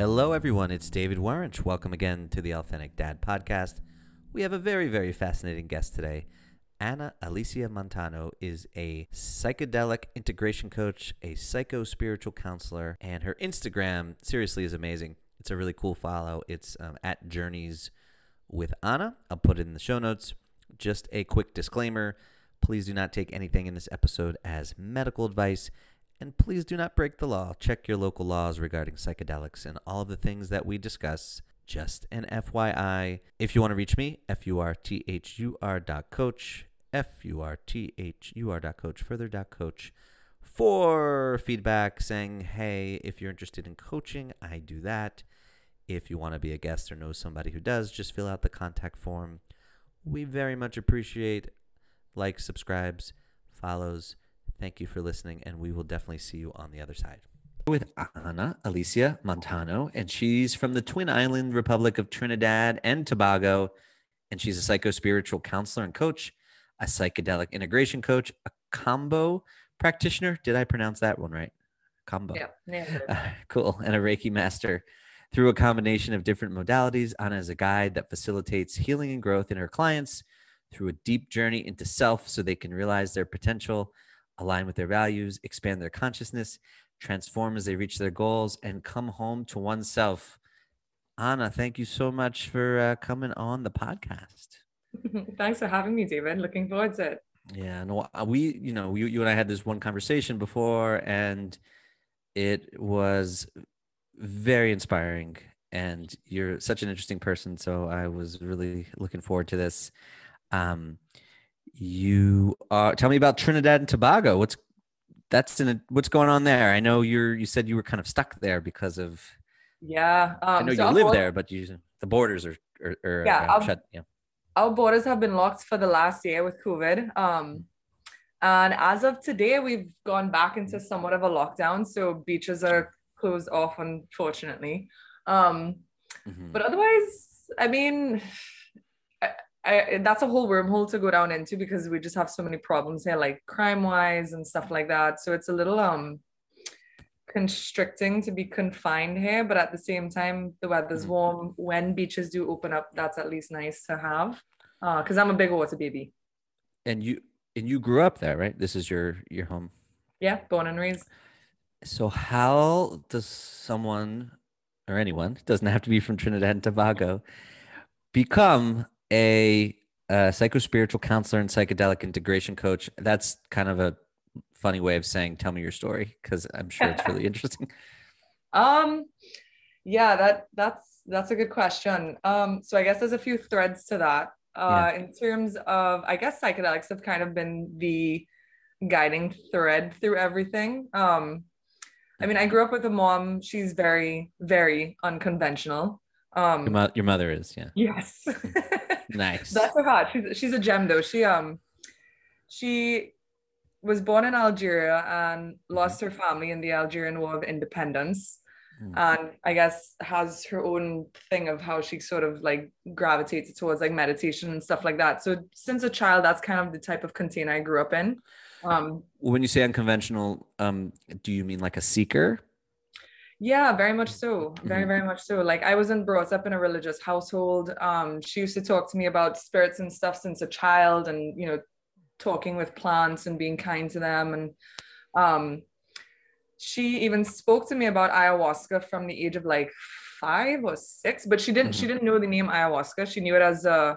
Hello, everyone. It's David Waranch. Welcome again to the Authentic Dad podcast. We have a very, very fascinating guest today. Ana Alicia Montano is a psychedelic integration coach, a psycho spiritual counselor, and her Instagram seriously is amazing. It's a really cool follow. It's um, at Journeys with Anna. I'll put it in the show notes. Just a quick disclaimer please do not take anything in this episode as medical advice. And please do not break the law. Check your local laws regarding psychedelics and all of the things that we discuss. Just an FYI. If you want to reach me, F U R T H U R dot coach, F U R T H U R dot coach, further dot coach, for feedback saying, hey, if you're interested in coaching, I do that. If you want to be a guest or know somebody who does, just fill out the contact form. We very much appreciate likes, subscribes, follows. Thank you for listening, and we will definitely see you on the other side. With Ana Alicia Montano, and she's from the Twin Island Republic of Trinidad and Tobago, and she's a psycho spiritual counselor and coach, a psychedelic integration coach, a kambo practitioner. Did I pronounce that one right? Kambo. Yeah. yeah. Uh, cool. And a Reiki master. Through a combination of different modalities, Ana is a guide that facilitates healing and growth in her clients through a deep journey into self so they can realize their potential, align with their values, expand their consciousness, transform as they reach their goals, and come home to oneself. Ana, thank you so much for uh, coming on the podcast. Thanks for having me, David. Looking forward to it. Yeah, no, uh, we, you know, you, you and I had this one conversation before, and it was very inspiring. And you're such an interesting person, so I was really looking forward to this. Um, you uh, tell me about Trinidad and Tobago. What's that's in a, what's going on there? I know you're you said you were kind of stuck there because of yeah. Um, I know so you live there, but you the borders are are, are yeah, uh, shut. Yeah, our borders have been locked for the last year with COVID. Um, and as of today, we've gone back into somewhat of a lockdown. So beaches are closed off, unfortunately. Um, mm-hmm. But otherwise, I mean, I, that's a whole wormhole to go down into because we just have so many problems here, like crime wise and stuff like that. So it's a little um constricting to be confined here, but at the same time, the weather's mm-hmm. warm. When beaches do open up, that's at least nice to have. Uh, because uh, I'm a big water baby. And you and you grew up there, right? This is your your home. Yeah, born and raised. So how does someone or anyone doesn't have to be from Trinidad and Tobago become a, a psycho spiritual counselor and psychedelic integration coach. That's kind of a funny way of saying tell me your story because I'm sure it's really interesting. Um yeah, that that's that's a good question. Um so I guess there's a few threads to that. Uh yeah. in terms of I guess psychedelics have kind of been the guiding thread through everything. Um I mean, I grew up with a mom. She's very, very unconventional. Um, your, mo- your mother is, yeah. Yes. Nice. That's her heart. She's she's a gem though. She um she was born in Algeria and lost her family in the Algerian War of Independence. Mm. And I guess has her own thing of how she sort of like gravitates towards like meditation and stuff like that. So since a child, that's kind of the type of container I grew up in. Um, when you say unconventional, um, do you mean like a seeker? Yeah, very much so. Very, mm-hmm. very much so. Like I wasn't brought up in a religious household. Um, she used to talk to me about spirits and stuff since a child and you know, talking with plants and being kind to them. And um she even spoke to me about ayahuasca from the age of like five or six, but she didn't mm-hmm. she didn't know the name ayahuasca. She knew it as a uh,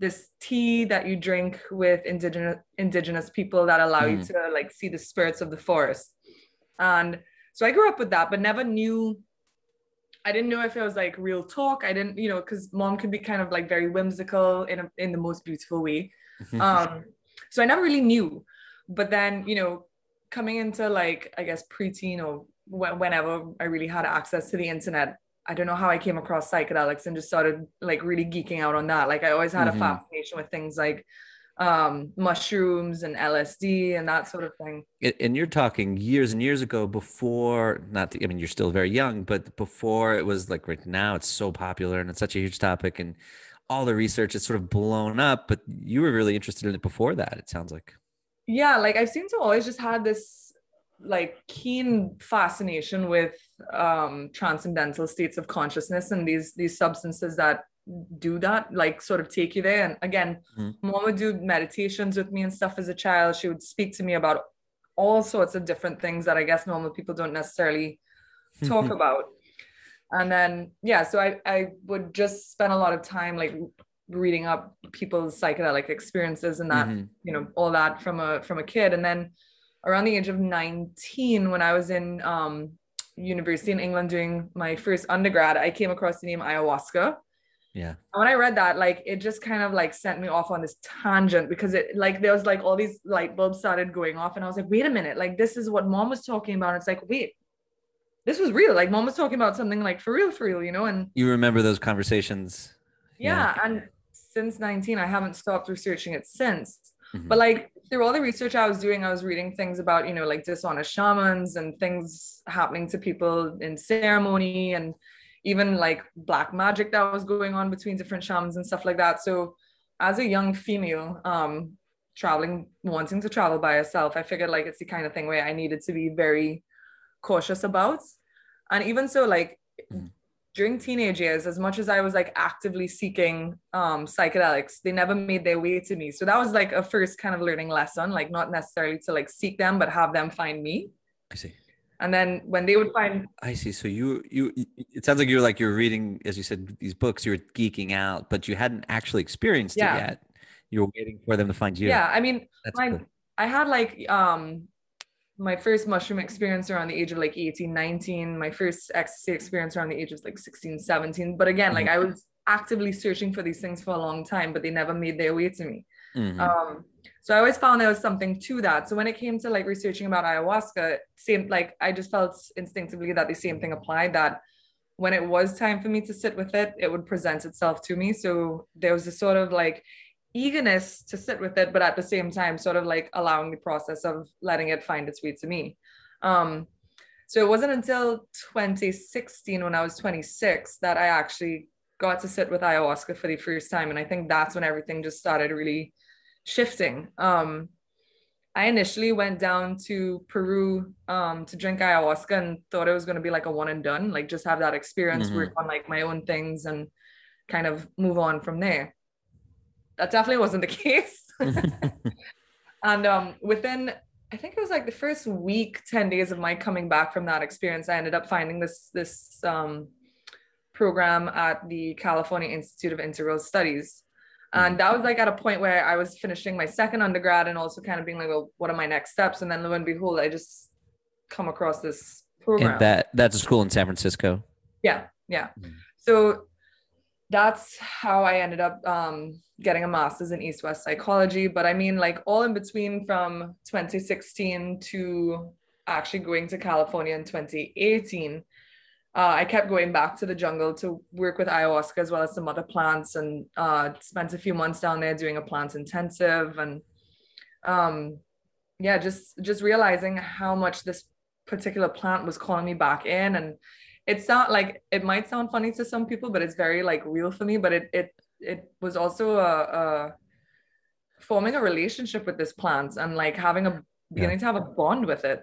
this tea that you drink with indigenous indigenous people that allow mm-hmm. you to like see the spirits of the forest. And so I grew up with that, but never knew. I didn't know if it was like real talk. I didn't, you know, because mom could be kind of like very whimsical in a, in the most beautiful way. um, so I never really knew. But then, you know, coming into like I guess preteen or wh- whenever I really had access to the internet, I don't know how I came across psychedelics and just started like really geeking out on that. Like I always had mm-hmm. a fascination with things like um, mushrooms and LSD and that sort of thing. And you're talking years and years ago before, not, to, I mean, you're still very young, but before it was like right now, it's so popular and it's such a huge topic and all the research is sort of blown up, but you were really interested in it before that, it sounds like. Yeah, like I've seemed to always just had this like keen fascination with um transcendental states of consciousness and these these substances that do that like sort of take you there. And again mm-hmm. mom would do meditations with me and stuff as a child. She would speak to me about all sorts of different things that i guess normal people don't necessarily talk about. And then yeah so i i would just spend a lot of time like reading up people's psychedelic experiences and that mm-hmm. you know all that from a from a kid. And then around the age of 19 when i was in um, university in england doing my first undergrad i came across the name ayahuasca yeah. When i read that like it just kind of like sent me off on this tangent because it like there was like all these light bulbs started going off and i was like wait a minute like this is what mom was talking about. It's like wait this was real. Like mom was talking about something like for real for real you know and you remember those conversations? Yeah, yeah. and since 19 i haven't stopped researching it since. Mm-hmm. but like through all the research i was doing i was reading things about you know like dishonest shamans and things happening to people in ceremony and even like black magic that was going on between different shamans and stuff like that. So as a young female, um, traveling, wanting to travel by herself, I figured like it's the kind of thing where I needed to be very cautious about. And even so, like mm. during teenage years, as much as I was like actively seeking um, psychedelics, they never made their way to me. So that was like a first kind of learning lesson, like not necessarily to like seek them, but have them find me. I see and then when they would find i see so you you it sounds like you're like you're reading as you said these books you're geeking out but you hadn't actually experienced yeah. it yet you were waiting for them to find you yeah i mean my, cool. i had like um my first mushroom experience around the age of like 18 19 my first ecstasy experience around the age of like 16 17 but again like mm-hmm. i was actively searching for these things for a long time but they never made their way to me mm-hmm. um so I always found there was something to that. So when it came to like researching about ayahuasca, same like I just felt instinctively that the same thing applied that when it was time for me to sit with it, it would present itself to me. So there was a sort of like eagerness to sit with it, but at the same time, sort of like allowing the process of letting it find its way to me. Um, so it wasn't until 2016 when I was 26 that I actually got to sit with ayahuasca for the first time. And I think that's when everything just started really shifting. Um, I initially went down to Peru um, to drink ayahuasca and thought it was going to be like a one and done, like just have that experience, mm-hmm. work on like my own things and kind of move on from there. That definitely wasn't the case. and um, within, I think it was like the first week, 10 days of my coming back from that experience, I ended up finding this, this um, program at the California Institute of Integral Studies and that was like at a point where I was finishing my second undergrad and also kind of being like, well, what are my next steps? And then lo and behold, I just come across this program. And that that's a school in San Francisco. Yeah, yeah. Mm. So that's how I ended up um, getting a master's in East West psychology. But I mean, like all in between from 2016 to actually going to California in 2018 uh, I kept going back to the jungle to work with ayahuasca as well as some other plants and uh, spent a few months down there doing a plant intensive and um, yeah, just just realizing how much this particular plant was calling me back in and it's not like it might sound funny to some people, but it's very like real for me. But it it it was also a, a forming a relationship with this plant and like having a beginning yeah. to have a bond with it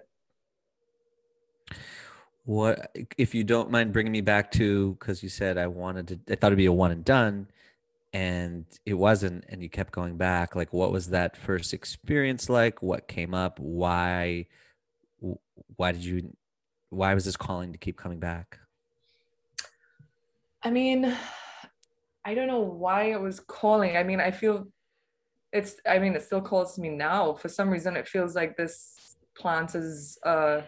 what if you don't mind bringing me back to because you said I wanted to I thought it'd be a one and done and it wasn't and you kept going back like what was that first experience like? What came up? Why why did you why was this calling to keep coming back? I mean I don't know why it was calling. I mean I feel it's I mean it still calls to me now. For some reason it feels like this plant is uh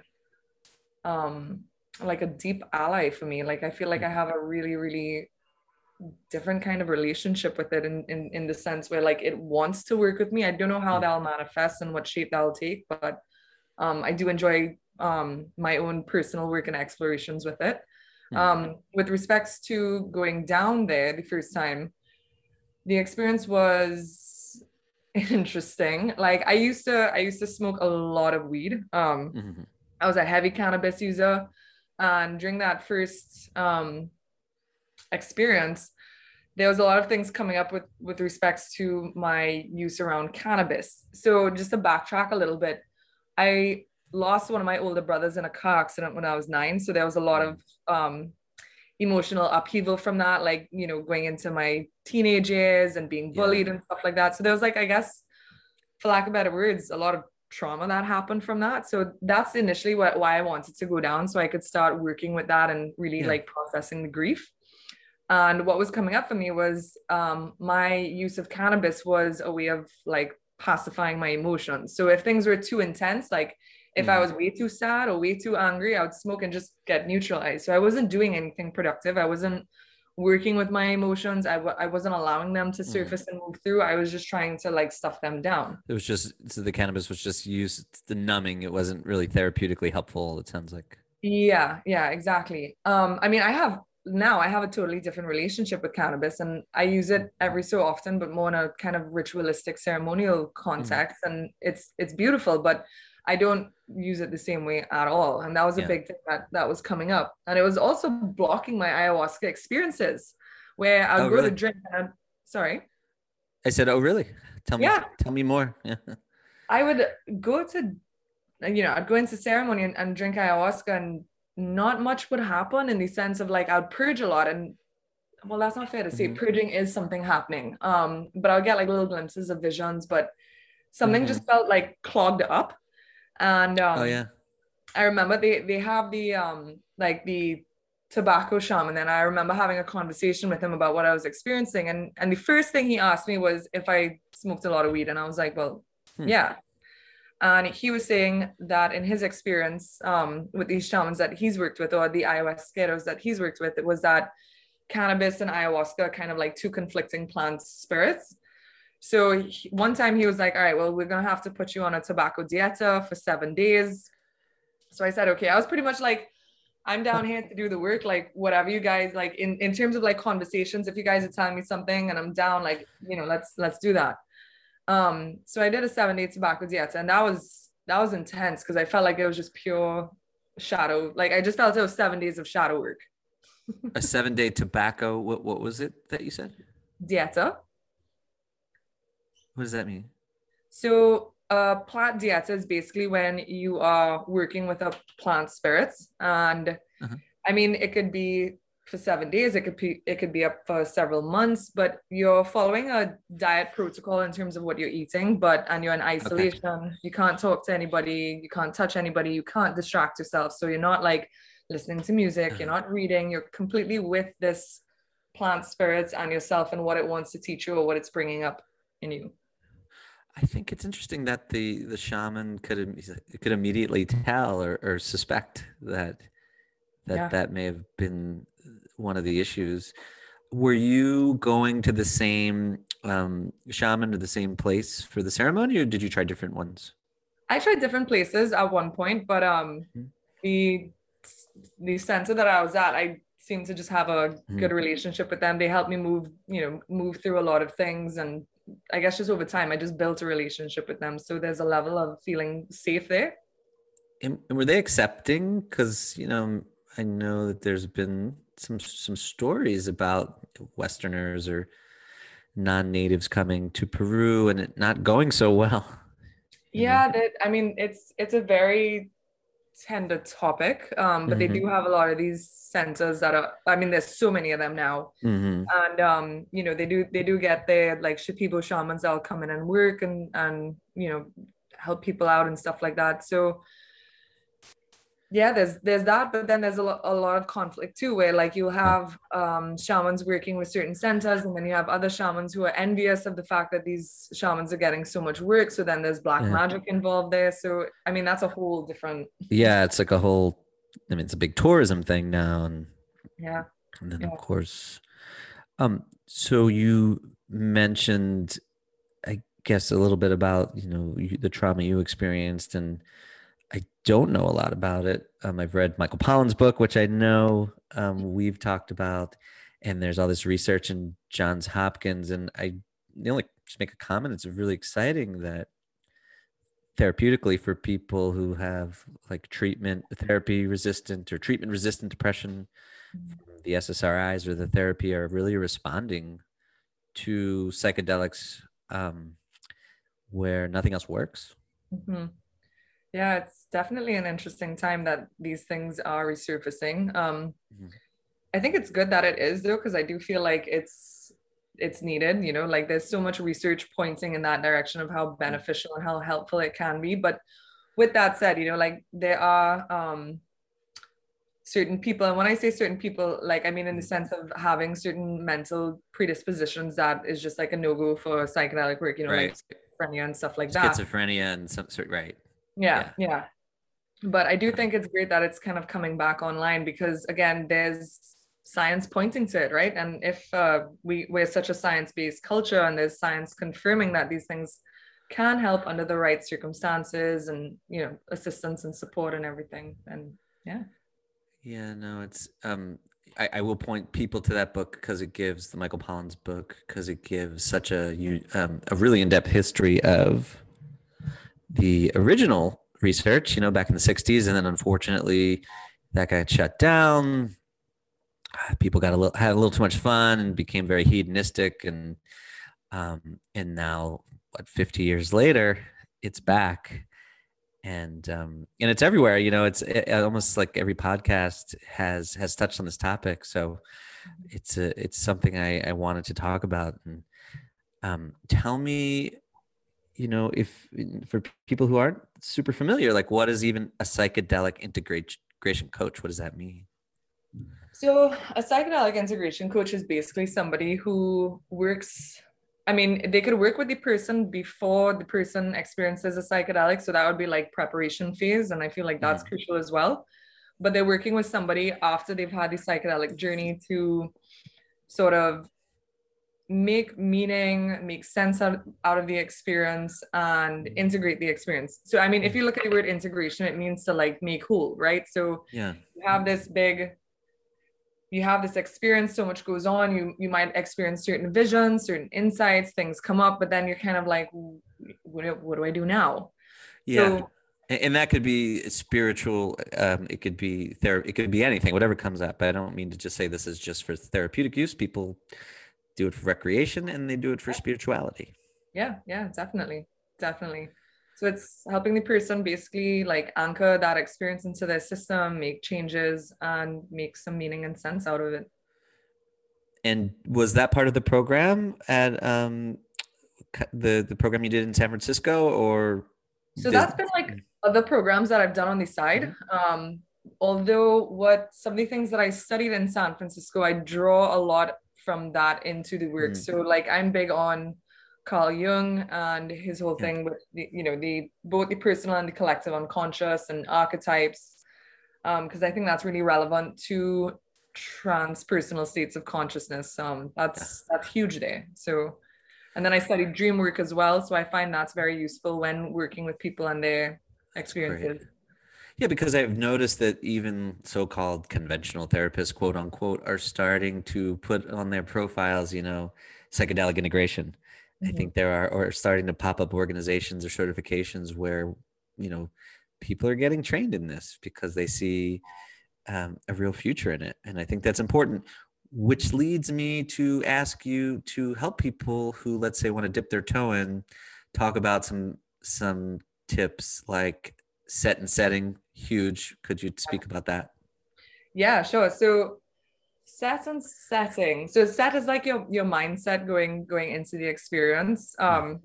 um like a deep ally for me. Like I feel like I have a really, really different kind of relationship with it in, in in the sense where like it wants to work with me. I don't know how mm. that'll manifest and what shape that'll take, but um, I do enjoy um, my own personal work and explorations with it. Mm. Um, with respects to going down there the first time, the experience was interesting. Like I used to, I used to smoke a lot of weed. Um, mm-hmm. I was a heavy cannabis user and during that first um, experience there was a lot of things coming up with with respects to my use around cannabis so just to backtrack a little bit i lost one of my older brothers in a car accident when I was nine. So there was a lot of um, emotional upheaval from that, like, you know, going into my teenage years and being bullied yeah. and stuff like that. So there was like, I guess, for lack of better words, a lot of trauma that happened from that. So that's initially what, why I wanted to go down. So I could start working with that and really yeah. like processing the grief. And what was coming up for me was um, my use of cannabis was a way of like pacifying my emotions. So if things were too intense, like if mm. I was way too sad or way too angry, I would smoke and just get neutralized. So I wasn't doing anything productive. I wasn't working with my emotions. I w- I wasn't allowing them to mm. surface mm. and move through. I was just trying to like stuff them down. It was just so the cannabis was just used the numbing. It wasn't really therapeutically helpful. It sounds like. Yeah, yeah, exactly. Um, I mean, I have now I have a totally different relationship with cannabis and I use it every so often, but more in a kind of ritualistic ceremonial mm. context. Mm. And it's it's beautiful, but I don't use it the same way at all. And that was a yeah. big thing that, that was coming up. And it was also blocking my ayahuasca experiences where I would oh, go really? to drink and I'd, sorry. I said, Oh, really? Tell me, yeah. tell me more. Yeah. I would go to, you know, I'd go into ceremony and, and drink ayahuasca and not much would happen in the sense of like I'd purge a lot and well that's not fair to say mm-hmm. purging is something happening um but I'll get like little glimpses of visions but something mm-hmm. just felt like clogged up and um, oh yeah, I remember they they have the um like the tobacco shaman and I remember having a conversation with him about what I was experiencing and and the first thing he asked me was if I smoked a lot of weed and I was like well hmm. yeah. And he was saying that in his experience um, with these shamans that he's worked with or the ayahuasqueros that he's worked with it was that cannabis and ayahuasca are kind of like two conflicting plant spirits so he, one time he was like, all right, well, we're going to have to put you on a tobacco dieta for seven days. So I said, okay, I was pretty much like, I'm down here to do the work, like whatever you guys like in, in terms of like conversations, if you guys are telling me something and I'm down, like, you know, let's, let's do that. Um, so I did a seven day tobacco dieta and that was, that was intense because I felt like it was just pure shadow. Like I just felt it was seven days of shadow work. a seven day tobacco. What, what was it that you said? Dieta. What does that mean? So uh, plant dieta is basically when you are working with a plant spirits, and uh-huh. I mean it could be for seven days, it could be it could be up for several months, but you're following a diet protocol in terms of what you're eating, but and you're in isolation. Okay. You can't talk to anybody, you can't touch anybody, you can't distract yourself. So you're not like listening to music, you're uh-huh. not reading, you're completely with this plant spirits and yourself and what it wants to teach you or what it's bringing up in you. I think it's interesting that the the shaman could could immediately tell or, or suspect that that yeah. that may have been one of the issues. Were you going to the same um, shaman to the same place for the ceremony, or did you try different ones? I tried different places at one point, but um, mm-hmm. the the center that I was at, I seemed to just have a mm-hmm. good relationship with them. They helped me move, you know, move through a lot of things and I guess just over time, I just built a relationship with them. So there's a level of feeling safe there. And were they accepting? Because you know, I know that there's been some some stories about Westerners or non-natives coming to Peru and it not going so well. Yeah, that I mean, it's it's a very tender topic, um, but mm-hmm. they do have a lot of these centers that are i mean there's so many of them now mm-hmm. and um you know they do they do get there like shipibo shamans that'll come in and work and and you know help people out and stuff like that so yeah there's there's that but then there's a, lo- a lot of conflict too where like you have um shamans working with certain centers and then you have other shamans who are envious of the fact that these shamans are getting so much work so then there's black yeah. magic involved there so i mean that's a whole different yeah it's like a whole I mean, it's a big tourism thing now, and yeah, and then yeah. of course, um, so you mentioned, I guess, a little bit about you know you, the trauma you experienced, and don't know a lot about it. Um, I've read Michael Pollan's book, which I know um, we've talked about, and there's all this research in Johns Hopkins, and I the only just make a comment. It's really exciting that therapeutically for people who have like treatment therapy resistant or treatment resistant depression mm-hmm. the ssris or the therapy are really responding to psychedelics um, where nothing else works mm-hmm. Yeah, it's definitely an interesting time that these things are resurfacing. Um, mm-hmm. I think it's good that it is though, because I do feel like it's it's needed. You know, like there's so much research pointing in that direction of how mm-hmm. beneficial and how helpful it can be. But with that said, you know, like there are um, certain people, and when I say certain people, like I mean in the mm-hmm. sense of having certain mental predispositions that is just like a no go for psychedelic work. You know, right. like schizophrenia and stuff like that. Schizophrenia and some sort, right? yeah, yeah. yeah. But I do think it's great that it's kind of coming back online because again, there's science pointing to it, right? And if uh, we we're such a science-based culture and there's science confirming that these things can help under the right circumstances and you know assistance and support and everything, and yeah. Yeah, no, it's um I, I, will point people to that book because it gives the Michael Pollan's book because it gives such a um, a really in depth history of the original research, you know, back in the 60s. And then unfortunately, that got shut down. People got a little, had a little too much fun and became very hedonistic. And, um, and now, what, 50 years later, it's back. And, um, and it's everywhere, you know, it's it, almost like every podcast has, has touched on this topic. So it's a, it's something I, I wanted to talk about. And, um, tell me you know, if for people who aren't super familiar, like what is even a psychedelic integration coach? What does that mean? So, a psychedelic integration coach is basically somebody who works. I mean, they could work with the person before the person experiences a psychedelic. So, that would be like preparation phase. And I feel like that's mm. crucial as well. But they're working with somebody after they've had the psychedelic journey to sort of make meaning, make sense out, out of the experience and integrate the experience. So, I mean, if you look at the word integration, it means to like make whole, right? So, yeah, you have this big, you have this experience, so much goes on. You you might experience certain visions, certain insights, things come up, but then you're kind of like, what, what do I do now? Yeah. So, and that could be spiritual um, it could be therapy it could be anything whatever comes up But i don't mean to just say this is just for therapeutic use people do it for recreation and they do it for spirituality. Yeah, yeah, definitely. Definitely. So it's helping the person basically like anchor that experience into their system, make changes, and make some meaning and sense out of it. And was that part of the program at um, the the program you did in San Francisco, or? So that's been like other programs that I've done on the side. Mm-hmm. Um, although what some of the things that I studied in San Francisco, I draw a lot from that into the work. Mm. So like I'm big on Carl Jung and his whole thing with the, you know the both the personal and the collective unconscious and archetypes because um, I think that's really relevant to transpersonal states of consciousness. Um, that's that's huge there. So, and then I studied dream work as well. So I find that's very useful when working with people and their experiences. Yeah, because I've noticed that even so-called conventional therapists, quote unquote, are starting to put on their profiles, you know, psychedelic integration. Mm-hmm. I think there are or starting to pop up organizations or certifications where, you know, people are getting trained in this because they see um, a real future in it, and I think that's important. Which leads me to ask you to help people who, let's say, want to dip their toe in, talk about some some tips like set and setting huge. Could you speak about that? Yeah, sure. So set and setting. So set is like your your mindset going going into the experience. Hmm. Um,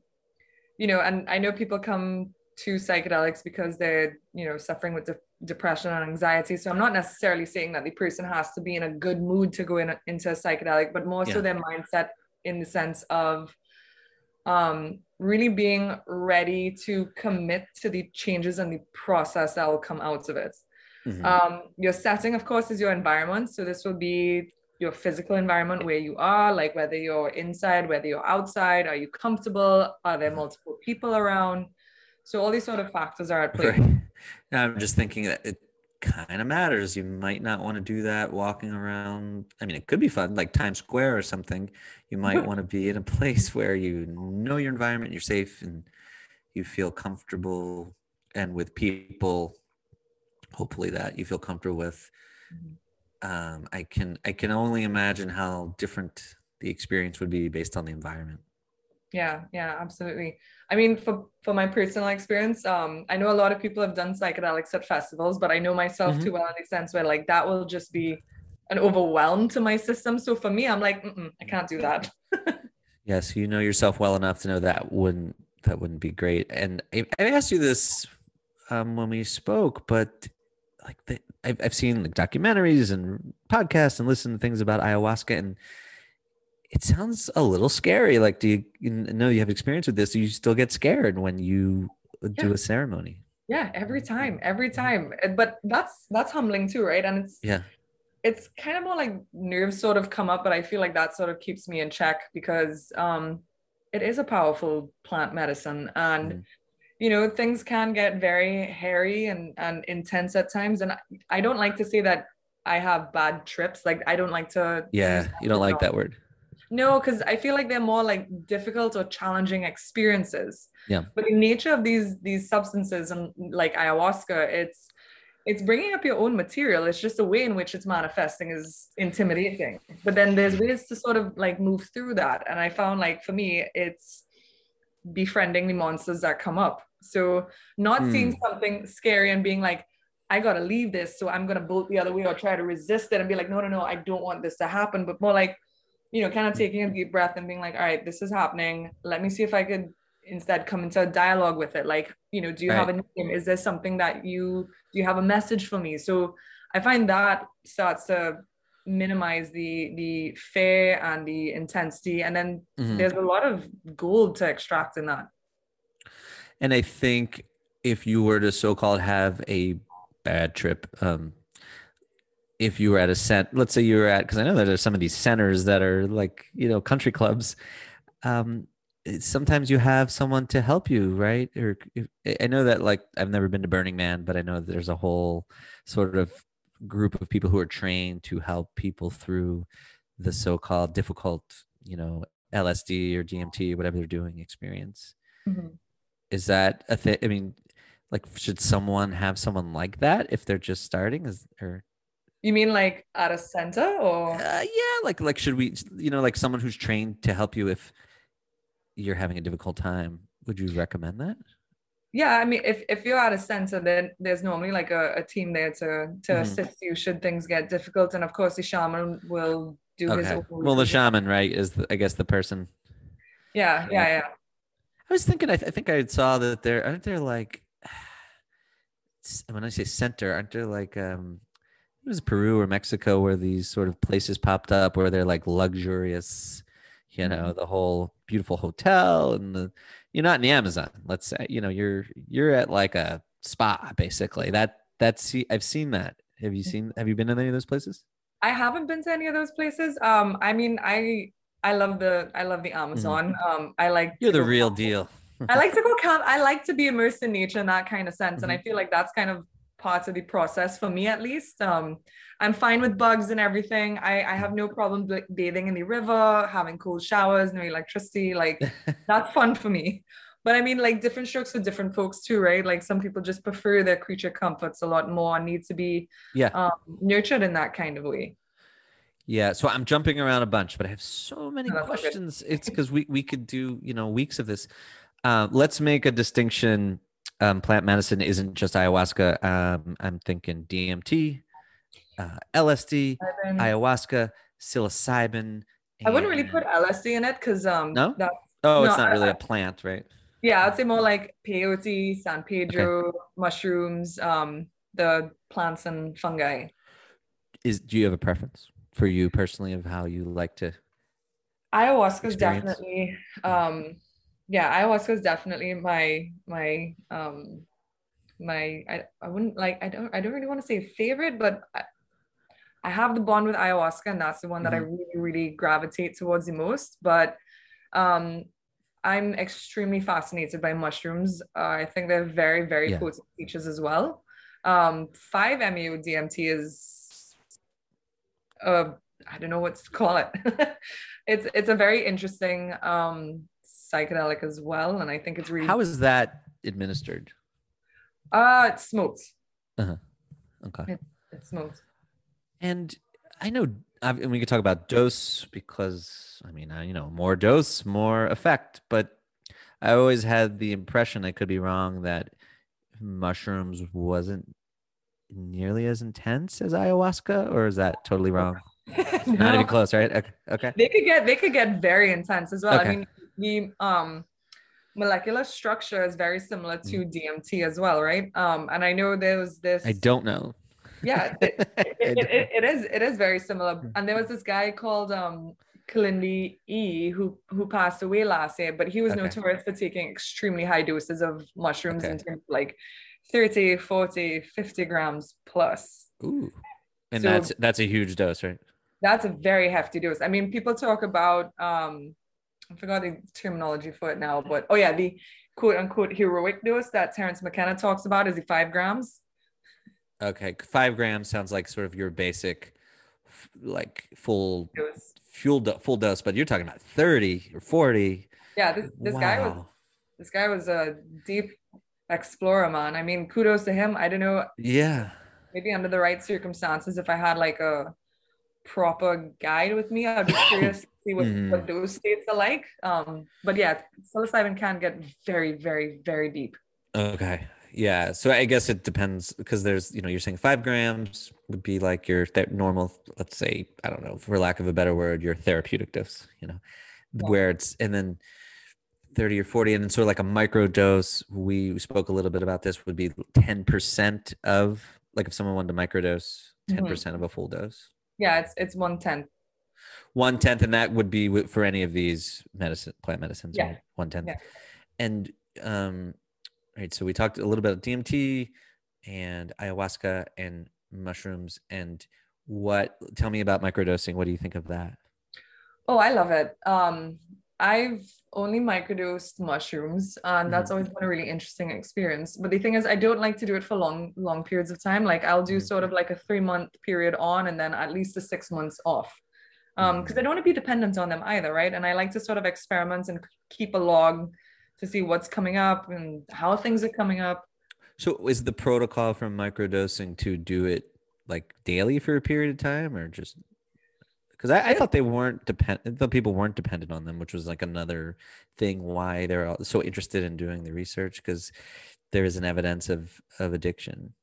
you know, and I know people come to psychedelics because they're you know suffering with de- depression and anxiety. So I'm not necessarily saying that the person has to be in a good mood to go in a, into a psychedelic, but more yeah. so their mindset in the sense of um, really being ready to commit to the changes and the process that will come out of it. Mm-hmm. Um, your setting, of course, is your environment. So this will be your physical environment where you are, like whether you're inside, whether you're outside, are you comfortable? Are there multiple people around? So all these sort of factors are at play. Right. I'm just thinking that it kind of matters. You might not want to do that walking around. I mean, it could be fun, like Times Square or something. You might want to be in a place where you know your environment, you're safe, and you feel comfortable, and with people, hopefully that you feel comfortable with. Mm-hmm. Um, I can I can only imagine how different the experience would be based on the environment. Yeah yeah absolutely i mean for for my personal experience um i know a lot of people have done psychedelics at festivals but i know myself Mhm. too well in the sense where like that will just be an overwhelm to my system so for me i'm like Mm-mm, i can't do that Yes, you know yourself well enough to know that wouldn't that wouldn't be great. And I, I asked you this um, when we spoke, but like the, I've I've seen like documentaries and podcasts and listened to things about ayahuasca, and it sounds a little scary. Like, do you, you know you have experience with this? Do you still get scared when you do a ceremony? yeah every time every time Uh, but that's that's humbling too right and it's Yeah. it's kind of more like nerves sort of come up but i feel like that sort of keeps me in check because um it is a powerful plant medicine and Mhm. you know things can get very hairy and and intense at times and I don't like to say that i have bad trips like i don't like to Yeah, you don't like that word. No, because I feel like they're more like difficult or challenging experiences. Yeah. But the nature of these these substances and like ayahuasca, it's it's bringing up your own material. It's just a way in which it's manifesting is intimidating. But then there's mm. ways to sort of like move through that. And I found like for me, it's befriending the monsters that come up. So not seeing mm. something scary and being like, I gotta leave this, so I'm gonna bolt the other way or try to resist it and be like, no, no, no, I don't want this to happen. But more like, you know, kind of taking a deep breath and being like, all right, this is happening. Let me see if I could instead come into a dialogue with it. Like, you know, do you have a name? Is there something that you do you have a message for me? So I find that starts to minimize the the fear and the intensity. And then Mhm. there's a lot of gold to extract in that. And I think if you were to so-called have a bad trip, um, if you were at a cent, let's say you were at, because I know that there's some of these centers that are like you know country clubs. Um, sometimes you have someone to help you, right? Or if, I- I know that like I've never been to Burning Man, but I know that there's a whole sort of group of people who are trained to help people through the so-called difficult, you know, LSD or DMT whatever they're doing experience is that a thing i mean like should someone have someone like that if they're just starting is or You mean like at a center or uh, yeah like like should we you know like someone who's trained to help you if you're having a difficult time would you recommend that yeah, I mean if, if you're at a center then there's normally like a, a team there to to Mhm. assist you should things get difficult. And of course the shaman will do his okay own well the shaman right is the, i guess the person Yeah, yeah, yeah. i was thinking i, th- I think i saw that there aren't there like when i say center aren't there like um it was peru or mexico where these sort of places popped up where they're like luxurious you know the whole beautiful hotel and the you're not in the amazon let's say you know you're you're at like a spa basically that that's i've seen that have you seen have you been in any of those places I haven't been to any of those places. Um, I mean, I I love the I love the Amazon. Um, I like Mm-hmm. you're the real deal I like to go camp. I like to be immersed in nature in that kind of sense, and I feel like that's kind of part of the process for me, at least. Um, I'm fine with bugs and everything. I I have no problem ba- bathing in the river, having cold showers, no electricity. Like that's fun for me. But I mean, like different strokes for different folks too, right? Like some people just prefer their creature comforts a lot more and need to be yeah um, nurtured in that kind of way. Yeah, so I'm jumping around a bunch, but I have so many questions. It's because we we could do you know weeks of this. Uh, let's make a distinction. Um, plant medicine isn't just ayahuasca. Um, I'm thinking DMT, uh, LSD, And ayahuasca, psilocybin. I wouldn't really put LSD in it because um No? that Oh, it's no, not really I- a plant, right? yeah I'd say more like peyote, San Pedro, mushrooms, um the plants and fungi. Is do you have a preference for you personally of how you like to? Ayahuasca is definitely um yeah ayahuasca is definitely my my um my I, I wouldn't like I don't I don't really want to say favorite but I, I have the bond with ayahuasca and that's the one that I Mm-hmm. really really gravitate towards the most but um I'm extremely fascinated by mushrooms uh, I think they're very very Yeah. potent features as well um 5-MeO DMT is uh I don't know what to call it. it's it's a very interesting um psychedelic as well, and I think it's really How is that administered? uh it's smoked. Okay. It's smoked. And I know and we could talk about dose because I mean, you know, more dose, more effect. But I always had the impression, I could be wrong, that mushrooms wasn't nearly as intense as ayahuasca, or is that totally wrong? no. Not even close, right? Okay. okay. They could get they could get very intense as well. Okay. I mean, the um molecular structure is very similar to mm. DMT as well, right? Um, and I know there was this. I don't know. Yeah, it, it, it, it is. It is very similar. Hmm. And there was this guy called um, Kilindi E who who passed away last year, but he was okay. notorious for taking extremely high doses of mushrooms okay. in terms of like 30, 40, 50 grams plus. Ooh. And so that's that's a huge dose, right? That's a very hefty dose. I mean, people talk about um I forgot the terminology for it now, but oh yeah, the quote unquote heroic dose that Terence McKenna talks about is the five grams. Okay, five grams sounds like sort of your basic, like full dose. fuel full dose, but you're talking about thirty or forty. Yeah, this, this wow. guy was this guy was a deep explorer, man. I mean, kudos to him. I don't know. Yeah. Maybe under the right circumstances, if I had like a proper guide with me, I'd be curious to see what, mm. what those states are like. Um, but yeah, psilocybin can get very, very, very deep. Okay. Yeah. So I guess it depends because there's, you know, you're saying five grams would be like your th- normal, let's say, I don't know, for lack of a better word, your therapeutic dose, you know, yeah. where it's, and then 30 or 40 and then sort of like a micro dose we spoke a little bit about this would be 10% of like if someone wanted to microdose 10 mm-hmm. percent mm hmm of a full dose yeah it's it's one tenth one tenth and that would be for any of these medicine plant medicines yeah. right? One tenth yeah. and um right so we talked a little bit about dmt and ayahuasca and mushrooms and what tell me about microdosing. What do you think of that? Oh i love it. Um I've only microdosed mushrooms, and that's mm-hmm. always been a really interesting experience. But the thing is, I don't like to do it for long, long periods of time. Like I'll do mm-hmm. sort of like a three month period on, and then at least a six months off, um, because mm-hmm. I don't want to be dependent on them either, right? And I like to sort of experiment and keep a log to see what's coming up and how things are coming up. So, is the protocol from microdosing to do it like daily for a period of time, or just because I, I, thought they weren't dependent. The people weren't dependent on them, which was like another thing why they're so interested in doing the research because there is an evidence of of addiction.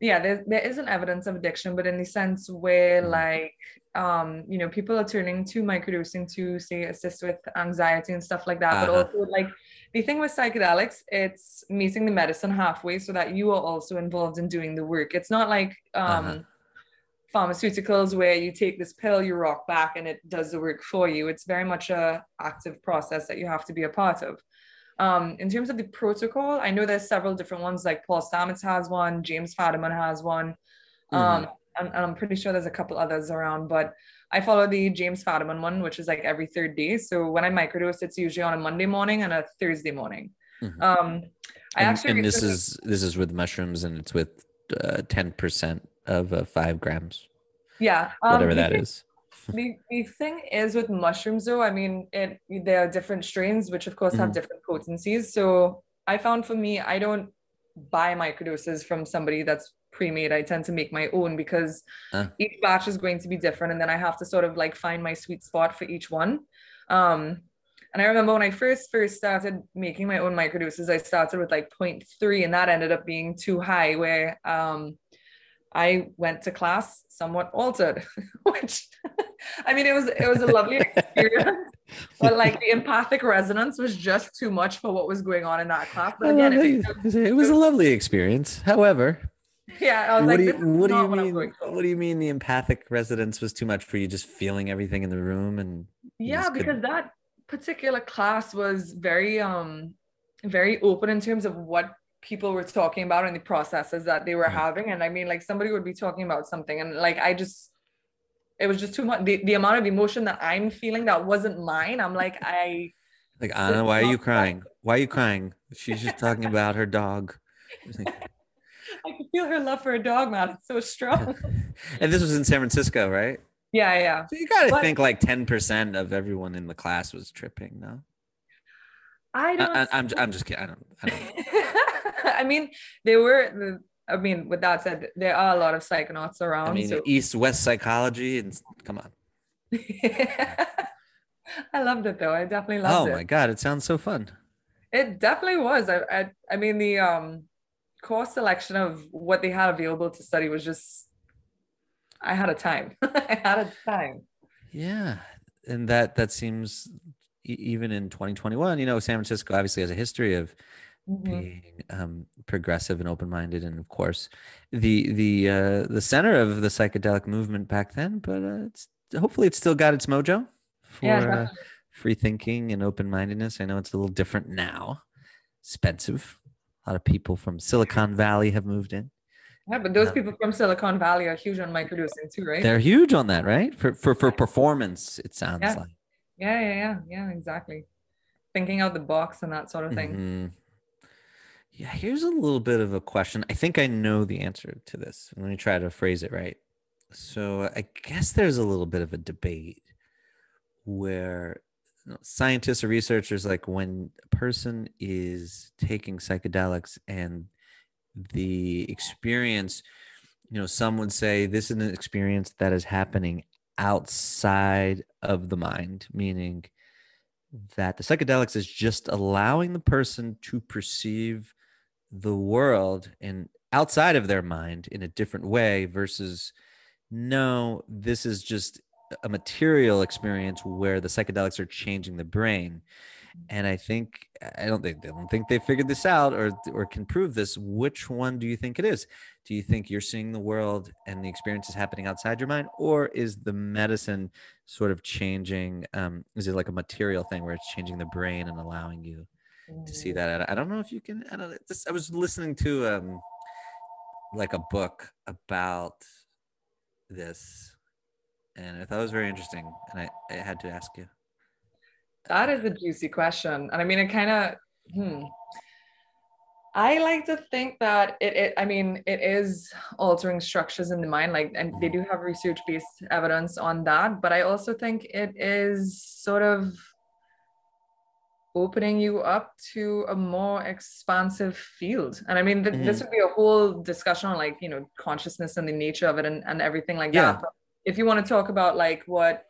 Yeah, there there is an evidence of addiction, but in the sense where mm-hmm. like um you know people are turning to microdosing to say assist with anxiety and stuff like that, uh-huh. but also like the thing with psychedelics, it's meeting the medicine halfway so that you are also involved in doing the work. It's not like um. Uh-huh pharmaceuticals where you take this pill, you rock back, and it does the work for you. It's very much a active process that you have to be a part of. Um, in terms of the protocol, I know there's several different ones. Like Paul Stamets has one, James Fadiman has one, um, mm-hmm. and, and, I'm pretty sure there's a couple others around. But I follow the James Fadiman one, which is like every third day. So when I microdose, it's usually on a Monday morning and a Thursday morning. Mm-hmm. Um, I and, actually and this is this is with mushrooms, and it's with uh, ten percent of uh, five grams. Yeah. Um, Whatever that is. the, the thing is with mushrooms though, I mean, it there are different strains, which of course mm-hmm. have different potencies. So I found for me, I don't buy microdoses from somebody that's pre-made. I tend to make my own because uh. each batch is going to be different. And then I have to sort of like find my sweet spot for each one. Um, and I remember when I first first started making my own microdoses, I started with like 0.3 and that ended up being too high where um I went to class somewhat altered, which I mean, it was it was a lovely experience, but like the empathic resonance was just too much for what was going on in that class. But again, it, was, it was a lovely experience. However, yeah, what, like, do you, what do you mean? What do you mean the empathic resonance was too much for you? Just feeling everything in the room and yeah, because that particular class was very um very open in terms of what people were talking about and the processes that they were having. And I mean, like somebody would be talking about something, and like I just, it was just too much. The, the amount of emotion that I'm feeling that wasn't mine. I'm like, I. Like, Ana, why are you crying? Why are you crying? She's just talking about her dog. I can feel her love for a dog, man. It's so strong. and this was in San Francisco, right? Yeah, yeah. So you got to think like 10% of everyone in the class was tripping, no? I don't. I, am I'm, I'm just kidding. I don't. I, don't. I mean, they were I mean, with that said, there are a lot of psychonauts around. I mean, so. East West psychology, and come on. I loved it though. I definitely loved oh it. Oh my god, it sounds so fun. It definitely was. I, I I mean the um course selection of what they had available to study was just I had a time. I had a time. Yeah, and that that seems even in 2021. You know, San Francisco obviously has a history of Mhm. being um, progressive and open-minded, and of course, the the uh, the center of the psychedelic movement back then. But uh, it's hopefully it's still got its mojo for Yeah, uh, free thinking and open-mindedness. I know it's a little different now, expensive. A lot of people from Silicon Valley have moved in. Yeah, but those Yeah. people from Silicon Valley are huge on microdosing too, right? They're huge on that, right? For for for performance, it sounds Yeah. like. Yeah, yeah, yeah, yeah, exactly. Thinking out the box and that sort of thing. Mhm. Yeah, here's a little bit of a question. I think I know the answer to this. Let me try to phrase it right. So I guess there's a little bit of a debate where you know, scientists or researchers like when a person is taking psychedelics and the experience, you know, some would say this is an experience that is happening outside of the mind, meaning that the psychedelics is just allowing the person to perceive the world and outside of their mind in a different way versus no this is just a material experience where the psychedelics are changing the brain. And i think i don't think they don't think they figured this out or or can prove this. Which one do you think it is do you think you're seeing the world and the experience is happening outside your mind or is the medicine sort of changing um is it like a material thing where it's changing the brain and allowing you to see that I- i don't know if you can i don't this, i was listening to um like a book about this and i thought it was very interesting and i, I had to ask you That is a juicy question. And I mean, it kind of, hmm. I like to think that it, it, I mean, it is altering structures in the mind, like, and they do have research based evidence on that. But I also think it is sort of opening you up to a more expansive field. And I mean, th- this mm-hmm. would be a whole discussion on like, you know, consciousness and the nature of it and, and everything like Yeah. that. But if you want to talk about like what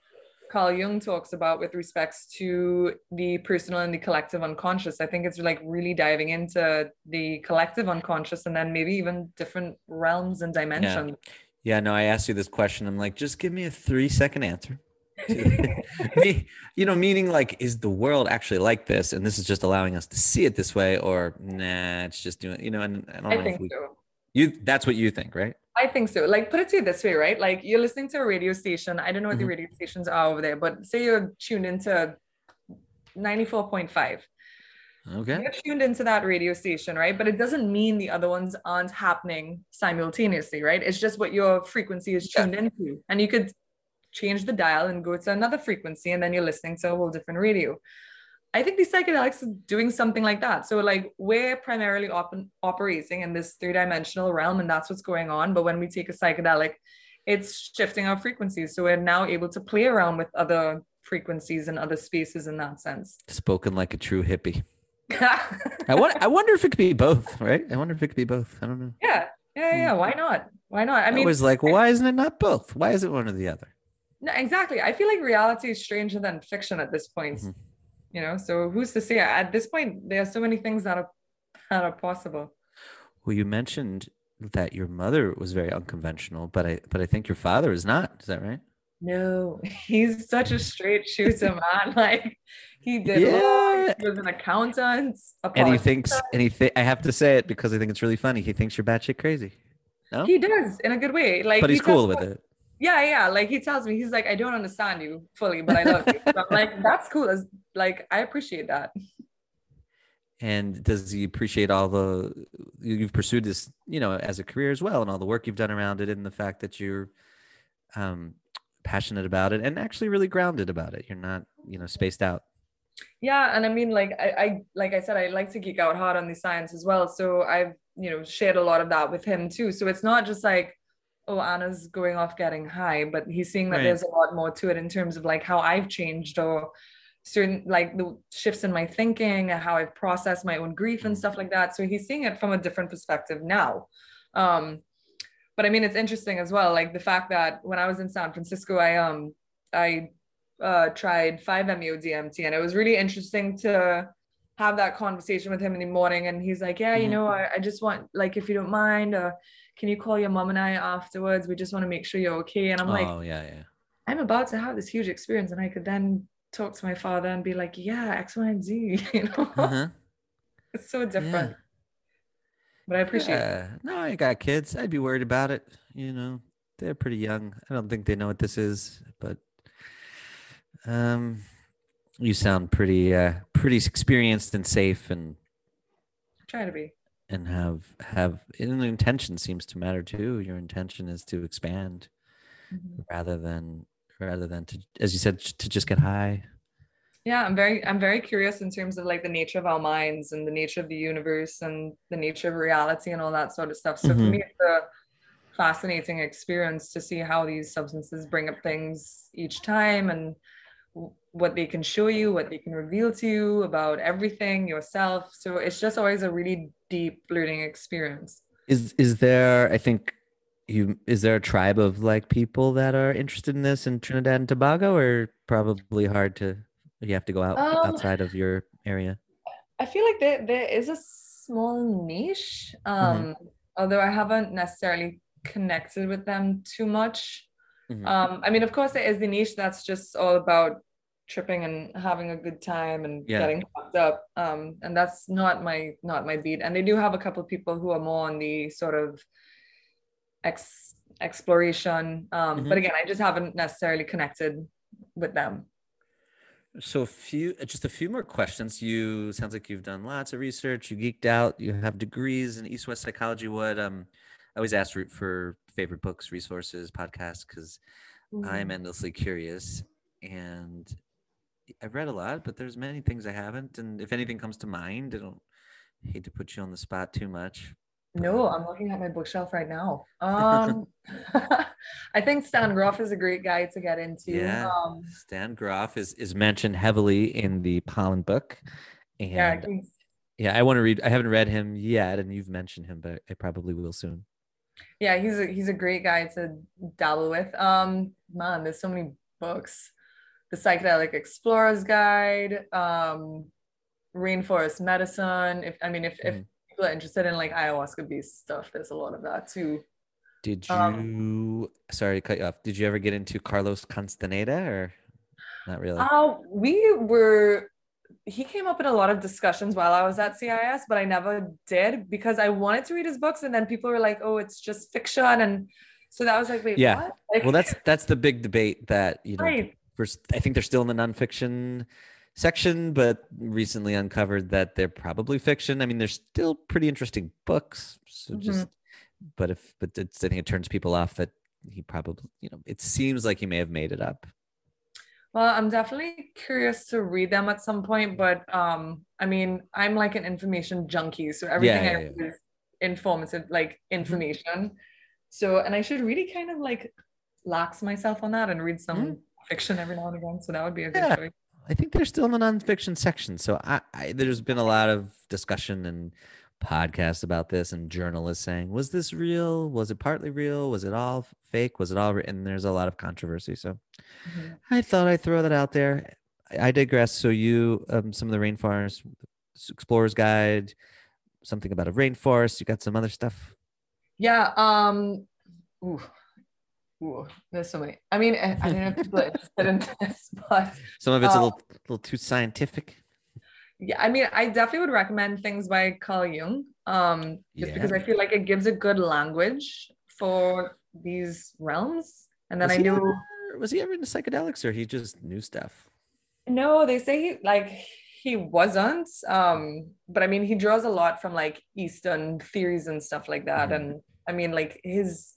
Carl Jung talks about with respects to the personal and the collective unconscious. I think it's like really diving into the collective unconscious and then maybe even different realms and dimensions. yeah yeah no i asked you this question i'm like just give me a three second answer Me- you know meaning like is the world actually like this and this is just allowing us to see it this way or nah it's just doing you know and i don't I know if we, so. You that's what you think right I think so. Like, put it to you this way, right? Like, you're listening to a radio station. I don't know what Mhm. the radio stations are over there, but say you're tuned into 94.5. okay You're tuned into that radio station, right? But it doesn't mean the other ones aren't happening simultaneously, right? It's just what your frequency is Yeah. tuned into. And you could change the dial and go to another frequency, and then you're listening to a whole different radio. I think these psychedelics are doing something like that. So, like, we're primarily op- operating in this three dimensional realm, and that's what's going on. But when we take a psychedelic, it's shifting our frequencies. So, we're now able to play around with other frequencies and other spaces in that sense. spoken like a true hippie I wonder, I wonder if it could be both, right? I wonder if it could be both. I don't know. Yeah, yeah, yeah. Why not? Why not? I I mean, was like, well, why isn't it not both? Why is it one or the other? no, exactly. I feel like reality is stranger than fiction at this point. Mhm. You know, so who's to say? At this point, there are so many things that are that are possible. Well, you mentioned that your mother was very unconventional, but I but I think your father is not. Is that right? No, he's such a straight shooter, man. Like he did Yeah. he was an accountant. And he thinks, and he th- I have to say it because I think it's really funny. He thinks you're batshit crazy. No, he does in a good way. Like but he he's cool with it. Yeah, yeah. Like he tells me, he's like, I don't understand you fully, but I love you. So I'm like, that's cool. Like I appreciate that. And does he appreciate all the you- you've pursued this, you know, as a career as well, and all the work you've done around it, and the fact that you're um, passionate about it and actually really grounded about it. You're not, you know, spaced out. Yeah, and I mean, like I, I like I said, I like to geek out hard on the science as well. So I've you know shared a lot of that with him too. So it's not just like, oh, Ana's going off getting high, but he's seeing that Right. there's a lot more to it in terms of like how I've changed or certain like the shifts in my thinking and how I've processed my own grief and stuff like that. So he's seeing it from a different perspective now. Um, but I mean, it's interesting as well. Like the fact that when I was in San Francisco, I um I uh, tried 5-MeO DMT, and it was really interesting to have that conversation with him in the morning. And he's like, "Yeah, you Mhm. know, I, I just want like if you don't mind, uh, can you call your mom and I afterwards? We just want to make sure you're okay." And I'm like, oh yeah, yeah. I'm about to have this huge experience, and I could then talk to my father and be like, "Yeah, X, Y, and Z." You know, Uh-huh. it's so different. But I appreciate it. Yeah. No, I got kids. I'd be worried about it. You know, they're pretty young. I don't think they know what this is, but um, you sound pretty uh pretty experienced and safe and Try to be. and have have and the intention seems to matter too. Your intention is to expand Mhm. rather than rather than to as you said to just get high. Yeah, I'm very I'm very curious in terms of like the nature of our minds and the nature of the universe and the nature of reality and all that sort of stuff. So for Mhm. me, it's a fascinating experience to see how these substances bring up things each time and what they can show you, what they can reveal to you about everything yourself. So it's just always a really deep learning experience. Is is there I think you is there a tribe of like people that are interested in this in Trinidad and Tobago or probably hard to you have to go out Um, outside of your area? I feel like there there is a small niche, um, although I haven't necessarily connected with them too much. Mhm. Um, I mean, of course, there is the niche that's just all about tripping and having a good time and Yeah. getting fucked up. Um, and that's not my not my beat. And they do have a couple of people who are more on the sort of ex exploration. Um, Mhm. but again, I just haven't necessarily connected with them. So a few, just a few more questions. You sounds like you've done lots of research. You geeked out. You have degrees in East West psychology. What um, I always ask for- for favorite books, resources, podcasts because I'm endlessly curious, and I've read a lot, but there's many things I haven't. And if anything comes to mind, I don't hate to put you on the spot too much. No, I'm looking at my bookshelf right now. Um, I think Stan Grof is a great guy to get into. Yeah. Um, Stan Grof is is mentioned heavily in the Pollan book, and yeah, yeah, I want to read. I haven't read him yet, and you've mentioned him, but I probably will soon. yeah, he's a he's a great guy to dabble with. Um, man, there's so many books. The Psychedelic Explorer's Guide, um, Rainforest Medicine. If I mean, if if Mhm. People are interested in like ayahuasca based stuff, there's a lot of that too. Did you? Um, sorry to cut you off. Did you ever get into Carlos Castaneda or not really? Uh, we were, he came up in a lot of discussions while I was at CIS, but I never did because I wanted to read his books. And then people were like, oh, it's just fiction. And so that was like, wait, Yeah. what? Like, well, that's that's the big debate that you know. right. First, I think they're still in the nonfiction section, but recently uncovered that they're probably fiction. I mean, they're still pretty interesting books. So Mhm. just, but if, but it's, I think it turns people off that he probably, you know, it seems like he may have made it up. Well, I'm definitely curious to read them at some point, but um, I mean, I'm like an information junkie, so everything yeah, I yeah. read is informative, like information. So, and I should really kind of like lax myself on that and read some fiction every now and again. So that would be a good Yeah. choice. I think they're still in the nonfiction section. So I, I there's been a lot of discussion and podcasts about this and journalists saying, was this real? Was it partly real? Was it all fake? Was it all? Re-? And there's a lot of controversy. So Mhm. I thought I'd throw that out there. I, I digress. So you, um, some of the rainforest explorer's guide, something about a rainforest. You got some other stuff. Yeah. Um. Ooh. Ooh. There's so many. I mean, I, I don't know if people are interested in this, but Some of it's a Uh, little, little too scientific. yeah, I mean, I definitely would recommend things by Carl Jung. Um, just because I feel like it gives a good language for these realms. And then was I knew ever- was he ever into psychedelics or he just knew stuff? no, they say he like he wasn't. Um, but I mean, he draws a lot from like Eastern theories and stuff like that. Mhm. And I mean, like his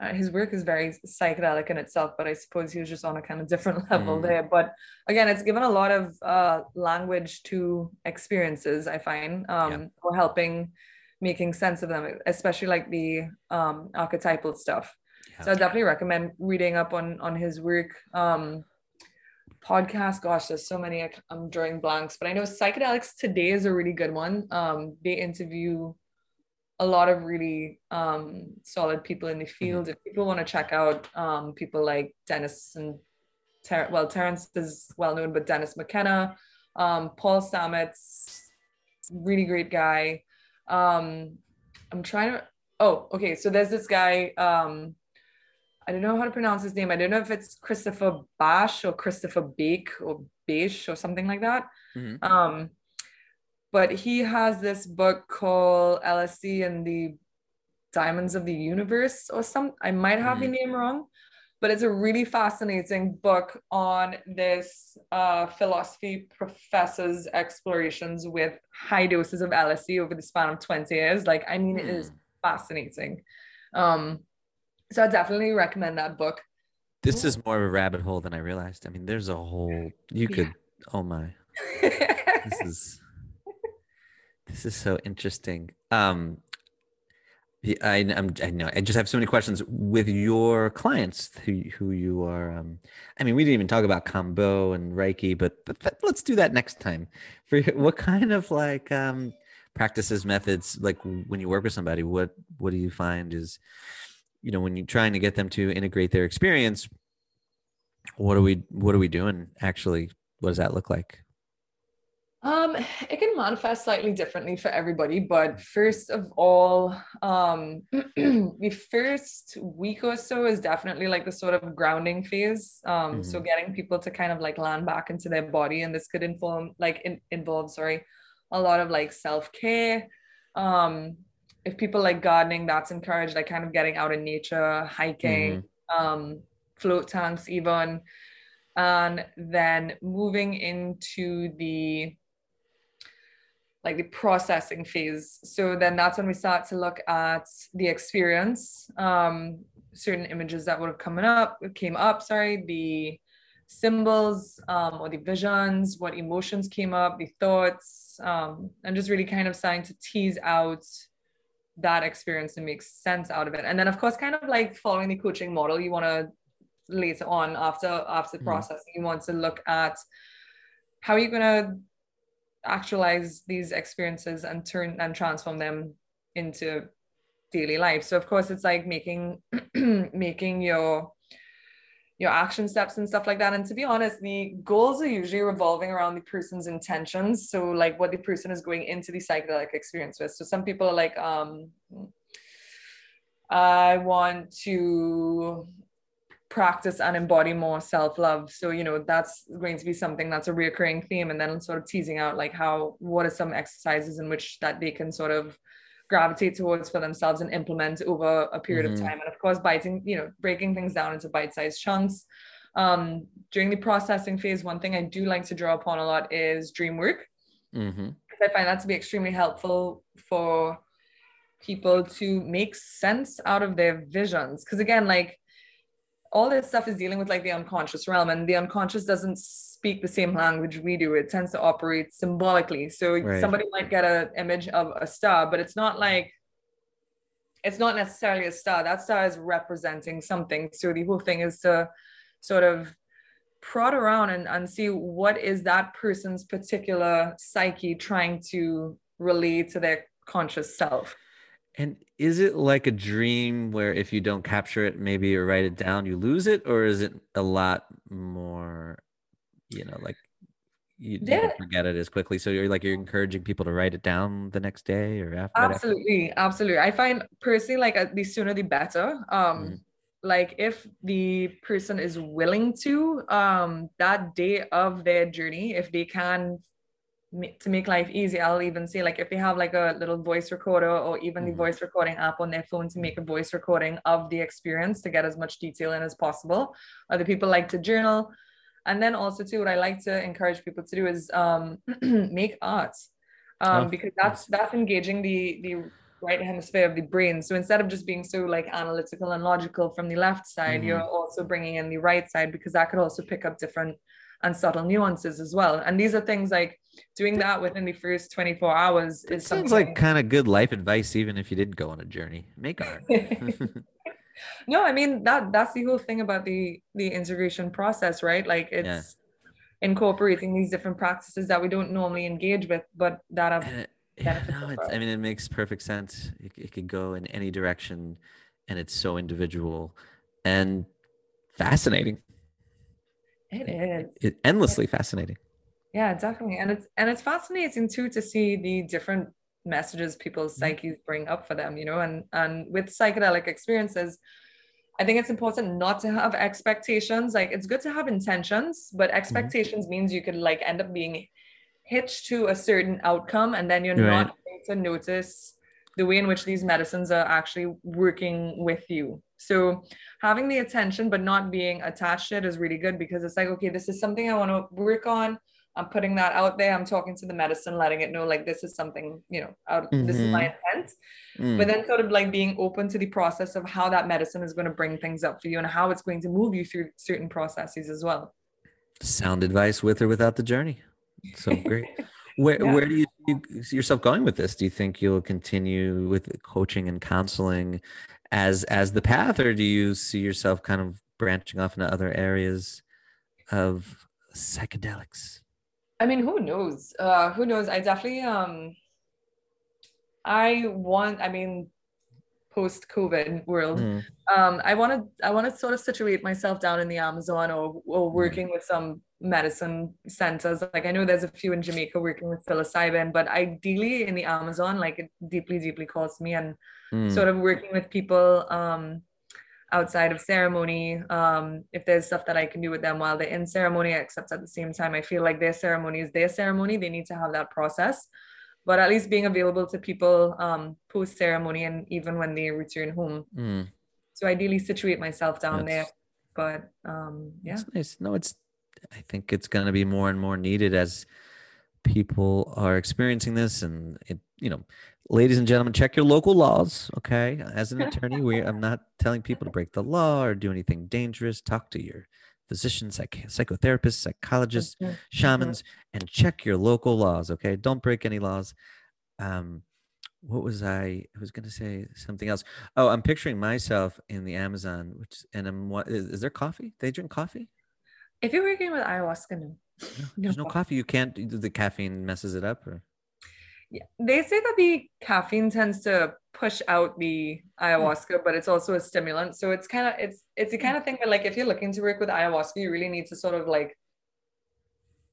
uh, his work is very psychedelic in itself, but I suppose he was just on a kind of different level Mm. there. But again, it's given a lot of uh, language to experiences. I find um, Yeah. for helping making sense of them, especially like the um, archetypal stuff. So I definitely recommend reading up on on his work. Um, podcast, gosh, there's so many. I, am drawing blanks, but I know psychedelics today is a really good one. Um, they interview a lot of really um, solid people in the field. Mm-hmm. If people want to check out um, people like Dennis and Ter- well, Terence is well known, but Dennis McKenna, um, Paul Stamets, really great guy. Um, I'm trying to. Oh, okay. So there's this guy. Um, I don't know how to pronounce his name. I don't know if it's Christopher Bash or Christopher Bake or Beige or something like that. Mm-hmm. But he has this book called LSD and the Diamonds of the Universe or some. I might have mm-hmm. the name wrong, but it's a really fascinating book on this uh, philosophy professor's explorations with high doses of LSD over the span of 20 years. Like, I mean, mm. it is hmm. fascinating. Um, so I definitely recommend that book. This is more of a rabbit hole than I realized. I mean, there's a whole you could yeah. oh my. this is this is so interesting. Um I, I'm, I know. I just have so many questions with your clients who, who you are. Um, I mean, we didn't even talk about kambo and Reiki, but, but let's do that next time. For what kind of like um, practices, methods, like when you work with somebody, what what do you find is, you know, when you're trying to get them to integrate their experience, what are we what are we doing actually? What does that look like? Um, it can manifest slightly differently for everybody, but first of all, um, the first week or so is definitely like the sort of grounding phase. Um, mm-hmm. so getting people to kind of like land back into their body, and this could inform like in, involve sorry, a lot of like self care. Um, if people like gardening, that's encouraged. Like kind of getting out in nature, hiking, mm-hmm. um, float tanks, even, and then moving into the like the processing phase. So then that's when we start to look at the experience, um, certain images that would have come up, came up, sorry, the symbols um, or the visions, what emotions came up, the thoughts, um, and just really kind of starting to tease out that experience and make sense out of it. And then of course, kind of like following the coaching model, you want to later on after after mm. processing, you want to look at how are you going to actualize these experiences and turn and transform them into daily life. So of course it's like making making your your action steps and stuff like that. And to be honest the goals are usually revolving around the person's intentions. So like what the person is going into the psychedelic experience with. So some people are like um i want to practice and embody more self-love. So you know that's going to be something that's a recurring theme and then sort of teasing out like how what are some exercises in which that they can sort of gravitate towards for themselves and implement over a period mm-hmm. of time. And of course biting you know breaking things down into bite-sized chunks. Um during the processing phase one thing i do like to draw upon a lot is dream work. Mm-hmm. i find that to be extremely helpful for people to make sense out of their visions. Because again like all this stuff is dealing with like the unconscious realm and the unconscious doesn't speak the same language we do. It tends to operate symbolically. So right. somebody might get an image of a star but it's not like it's not necessarily a star. That star is representing something. So the whole thing is to sort of prod around and, and see what is that person's particular psyche trying to relate to their conscious self and is it like a dream where if you don't capture it, maybe you write it down, you lose it, or is it a lot more, you know, like you, yeah. forget it as quickly? So you're like you're encouraging people to write it down the next day or after. Absolutely, after? absolutely. I find personally like uh, the sooner the better. Um, mm. like if the person is willing to, um, that day of their journey, if they can to make life easy i'll even say like if they have like a little voice recorder or even mm-hmm. the voice recording app on their phone to make a voice recording of the experience to get as much detail in as possible other people like to journal and then also too what i like to encourage people to do is um, make art um, oh, because that's that's engaging the the right hemisphere of the brain so instead of just being so like analytical and logical from the left side mm-hmm. you're also bringing in the right side because that could also pick up different and subtle nuances as well. And these are things like doing that within the first 24 hours is something. sounds like kind of good life advice, even if you didn't go on a journey. Make art. no, I mean that that's the whole thing about the the integration process, right? Like it's yeah. incorporating these different practices that we don't normally engage with, but that have yeah, no, I mean, it makes perfect sense. It, it could go in any direction, and it's so individual and fascinating. It is. It, endlessly fascinating. Yeah, definitely, and it's and it's fascinating too to see the different messages people's mm-hmm. psyches bring up for them. You know, and and with psychedelic experiences. I think it's important not to have expectations. Like it's good to have intentions, but mm-hmm. expectations mm-hmm. means you could like end up being hitched to a certain outcome and then you're right. not going to notice the way in which these medicines are actually working with you. So having the attention but not being attached to it is really good because it's like, okay, this is something I want to work on. I'm putting that out there. I'm talking to the medicine, letting it know like this is something, you know, out, mm-hmm. this is my mm-hmm. intent. Mm. But then sort of like being open to the process of how that medicine is going to bring things up for you and how it's going to move you through certain processes as well. Sound advice with or without the journey. So great. Where yeah. where do you see yourself going with this? Do you think you'll continue with coaching and counseling as as the path, or do you see yourself kind of branching off into other areas of psychedelics? I mean, who knows? Uh, who knows? I definitely um I want, I mean, post COVID world. Mm. Um, I want to I want to sort of situate myself down in the Amazon or or hmm. working mm. with some medicine centers. Like I know there's a few in Jamaica working with psilocybin, but ideally in the Amazon, like it deeply, deeply calls me and mm. sort of working with people um outside of ceremony. Um, if there's stuff that I can do with them while they're in ceremony, except at the same time, I feel like their ceremony is their ceremony. They need to have that process but at least being available to people um, post ceremony and even when they return home. Mm. So ideally situate myself down that's, there. But um, yeah, it's nice. No, it's. I think it's going to be more and more needed as people are experiencing this, and it. You know, ladies and gentlemen, check your local laws. Okay, as an attorney, we I'm not telling people to break the law or do anything dangerous. Talk to your physicians, psych- psychotherapists, psychologists, mm-hmm. shamans, and check your local laws. Okay, don't break any laws. Um, what was I? I was going to say something else. Oh, I'm picturing myself in the Amazon, which and I'm what is, is there coffee? They drink coffee. If you're working with ayahuasca, no. no there's no, no coffee. You can't. The caffeine messes it up, or yeah, they say that the caffeine tends to push out the ayahuasca, but it's also a stimulant. So it's kind of it's it's the kind of thing that like if you're looking to work with ayahuasca, you really need to sort of like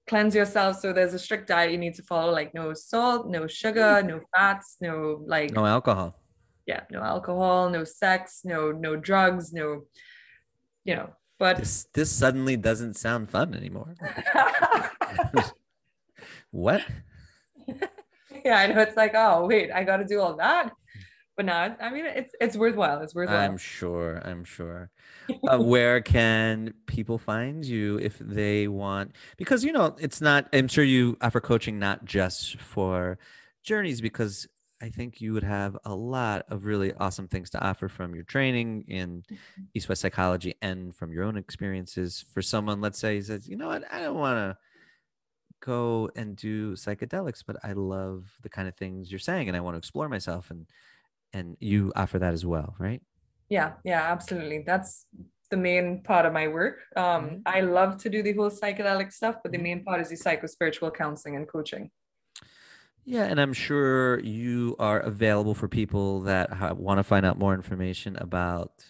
cleanse yourself. So there's a strict diet you need to follow, like no salt, no sugar, no fats, no like no alcohol. Yeah, no alcohol, no sex, no no drugs, no, you know. But this this suddenly doesn't sound fun anymore. what? yeah, I know it's like, oh wait, I got to do all that. But now, I mean, it's it's worthwhile. It's worthwhile. I'm sure. I'm sure. uh, where can people find you if they want? Because you know, it's not. I'm sure you offer coaching not just for journeys, because I think you would have a lot of really awesome things to offer from your training in mm-hmm. East West psychology and from your own experiences. For someone, let's say, he says, you know what, I don't want to go and do psychedelics, but I love the kind of things you're saying and I want to explore myself and and you offer that as well, right? Yeah, yeah, absolutely. That's the main part of my work. Um, mm-hmm. I love to do the whole psychedelic stuff, but the mm-hmm. main part is the psycho spiritual counseling and coaching. Yeah, and I'm sure you are available for people that want to find out more information about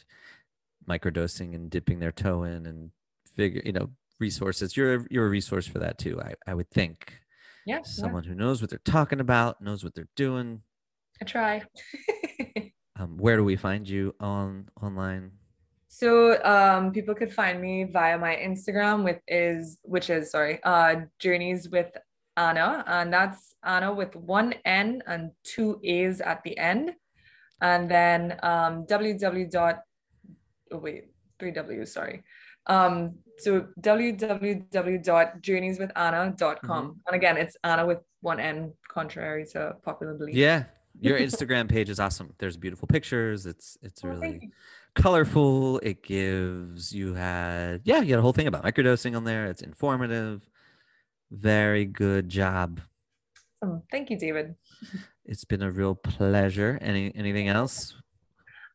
microdosing and dipping their toe in and figure, you know, resources. You're a, you're a resource for that too. I, I would think. Yeah. Someone yeah. who knows what they're talking about, knows what they're doing. I try. um, where do we find you on online? So um, people could find me via my Instagram, with is which is sorry, uh, journeys with Ana, and that's Ana with one N and two A's at the end, and then um, www. dot oh wait three W sorry um, so www.journeyswithanaa.com. Mm-hmm. And again, it's Ana with one N, contrary to popular belief. Yeah. Your Instagram page is awesome. There's beautiful pictures. It's it's oh, really colorful. It gives you had yeah, you had a whole thing about microdosing on there. It's informative. Very good job. Awesome. Thank you, David. It's been a real pleasure. Any anything else?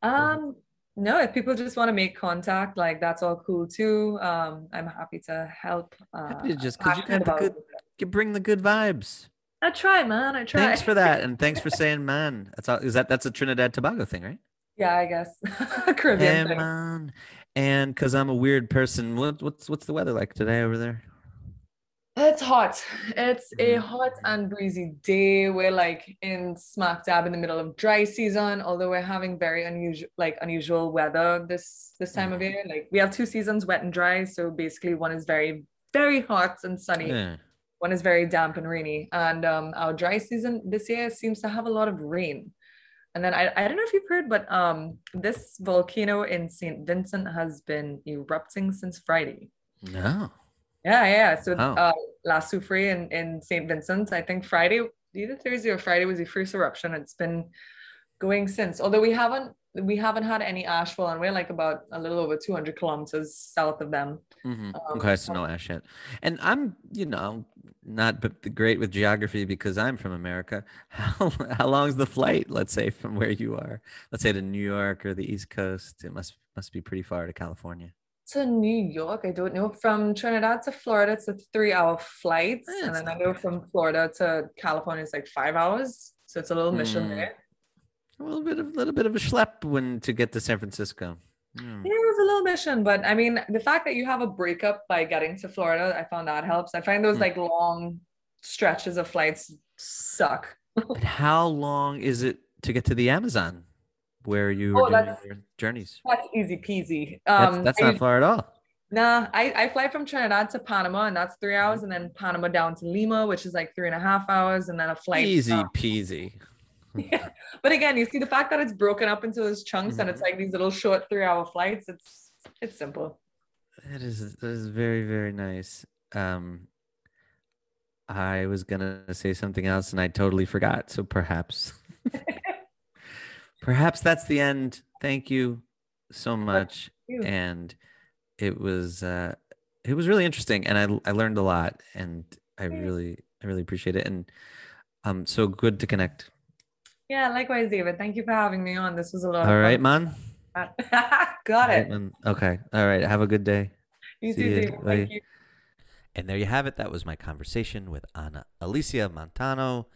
Um, no if people just want to make contact like that's all cool too um i'm happy to help uh, happy to just because you got the good you bring the good vibes I try, man. I try. Thanks for that, and thanks for saying man. That's all. Is that that's a Trinidad Tobago thing, right? Yeah, I guess Caribbean hey, thing. man. And because I'm a weird person, what, what's what's the weather like today over there? It's hot. It's a Mhm. hot and breezy day. We're like in smack dab in the middle of dry season, although we're having very unusual like unusual weather this this time of year. Like we have two seasons, wet and dry. So basically one is very, very hot and sunny. Yeah. One is very damp and rainy. And um our dry season this year seems to have a lot of rain. And then I, I don't know if you've heard, but um this volcano in St. Vincent has been erupting since Friday. No. Yeah, yeah. So Oh. uh, La Soufrière in, in St. Vincent, I think Friday, either Thursday or Friday was the first eruption. It's been going since. Although we haven't we haven't had any ashfall, and we're like about a little over 200 kilometers south of them. Mhm. Um, okay, so no ash yet. And I'm, you know, not but great with geography because I'm from America. How how long's the flight? Let's say from where you are. Let's say to New York or the East Coast. It must must be pretty far to California. To New York, I don't know. From Trinidad to Florida, it's a three-hour flight, Eh, and then I go from Florida to California it's like five hours. So it's a little mission Hmm. there. A little bit of a little bit of a schlep when to get to San Francisco. Hmm. Yeah, it was a little mission, but I mean, the fact that you have a breakup by getting to Florida, I found that helps. I find those Hmm. like long stretches of flights suck. And how long is it to get to the Amazon, where you were Oh, doing your journeys? That's easy peasy. That's, Um, that's I not us- far at all. Nah, I, I fly from Trinidad to Panama, and that's three hours, and then Panama down to Lima, which is like three and a half hours, and then a flight. Easy peasy. yeah. But again, you see the fact that it's broken up into those chunks and it's like these little short three-hour flights. It's it's simple. That is that is very very nice. Um, I was gonna say something else and I totally forgot. So perhaps, perhaps that's the end. Thank you so much, you. and it was uh, it was really interesting, and I I learned a lot, and I really I really appreciate it, and um, so good to connect. Yeah, likewise, David. Thank you for having me on. This was a lot All of right, fun. man. Got it. man. Okay. All right. Have a good day. You See too, ya. David. Thank you. And there you have it. That was my conversation with Ana Alicia Montano.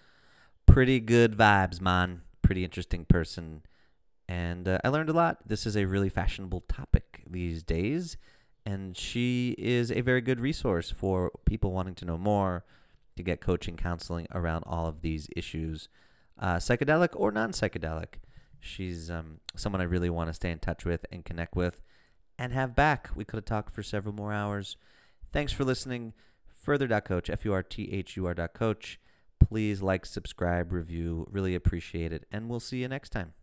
Pretty good vibes, man. Pretty interesting person. And uh, I learned a lot. This is a really fashionable topic these days. And she is a very good resource for people wanting to know more, to get coaching, counseling around all of these issues, uh, psychedelic or non psychedelic. She's um, someone I really want to stay in touch with and connect with and have back. We could have talked for several more hours. Thanks for listening. Furthur.coach, F U R T H U R dot coach. Please like, subscribe, review. Really appreciate it. And we'll see you next time.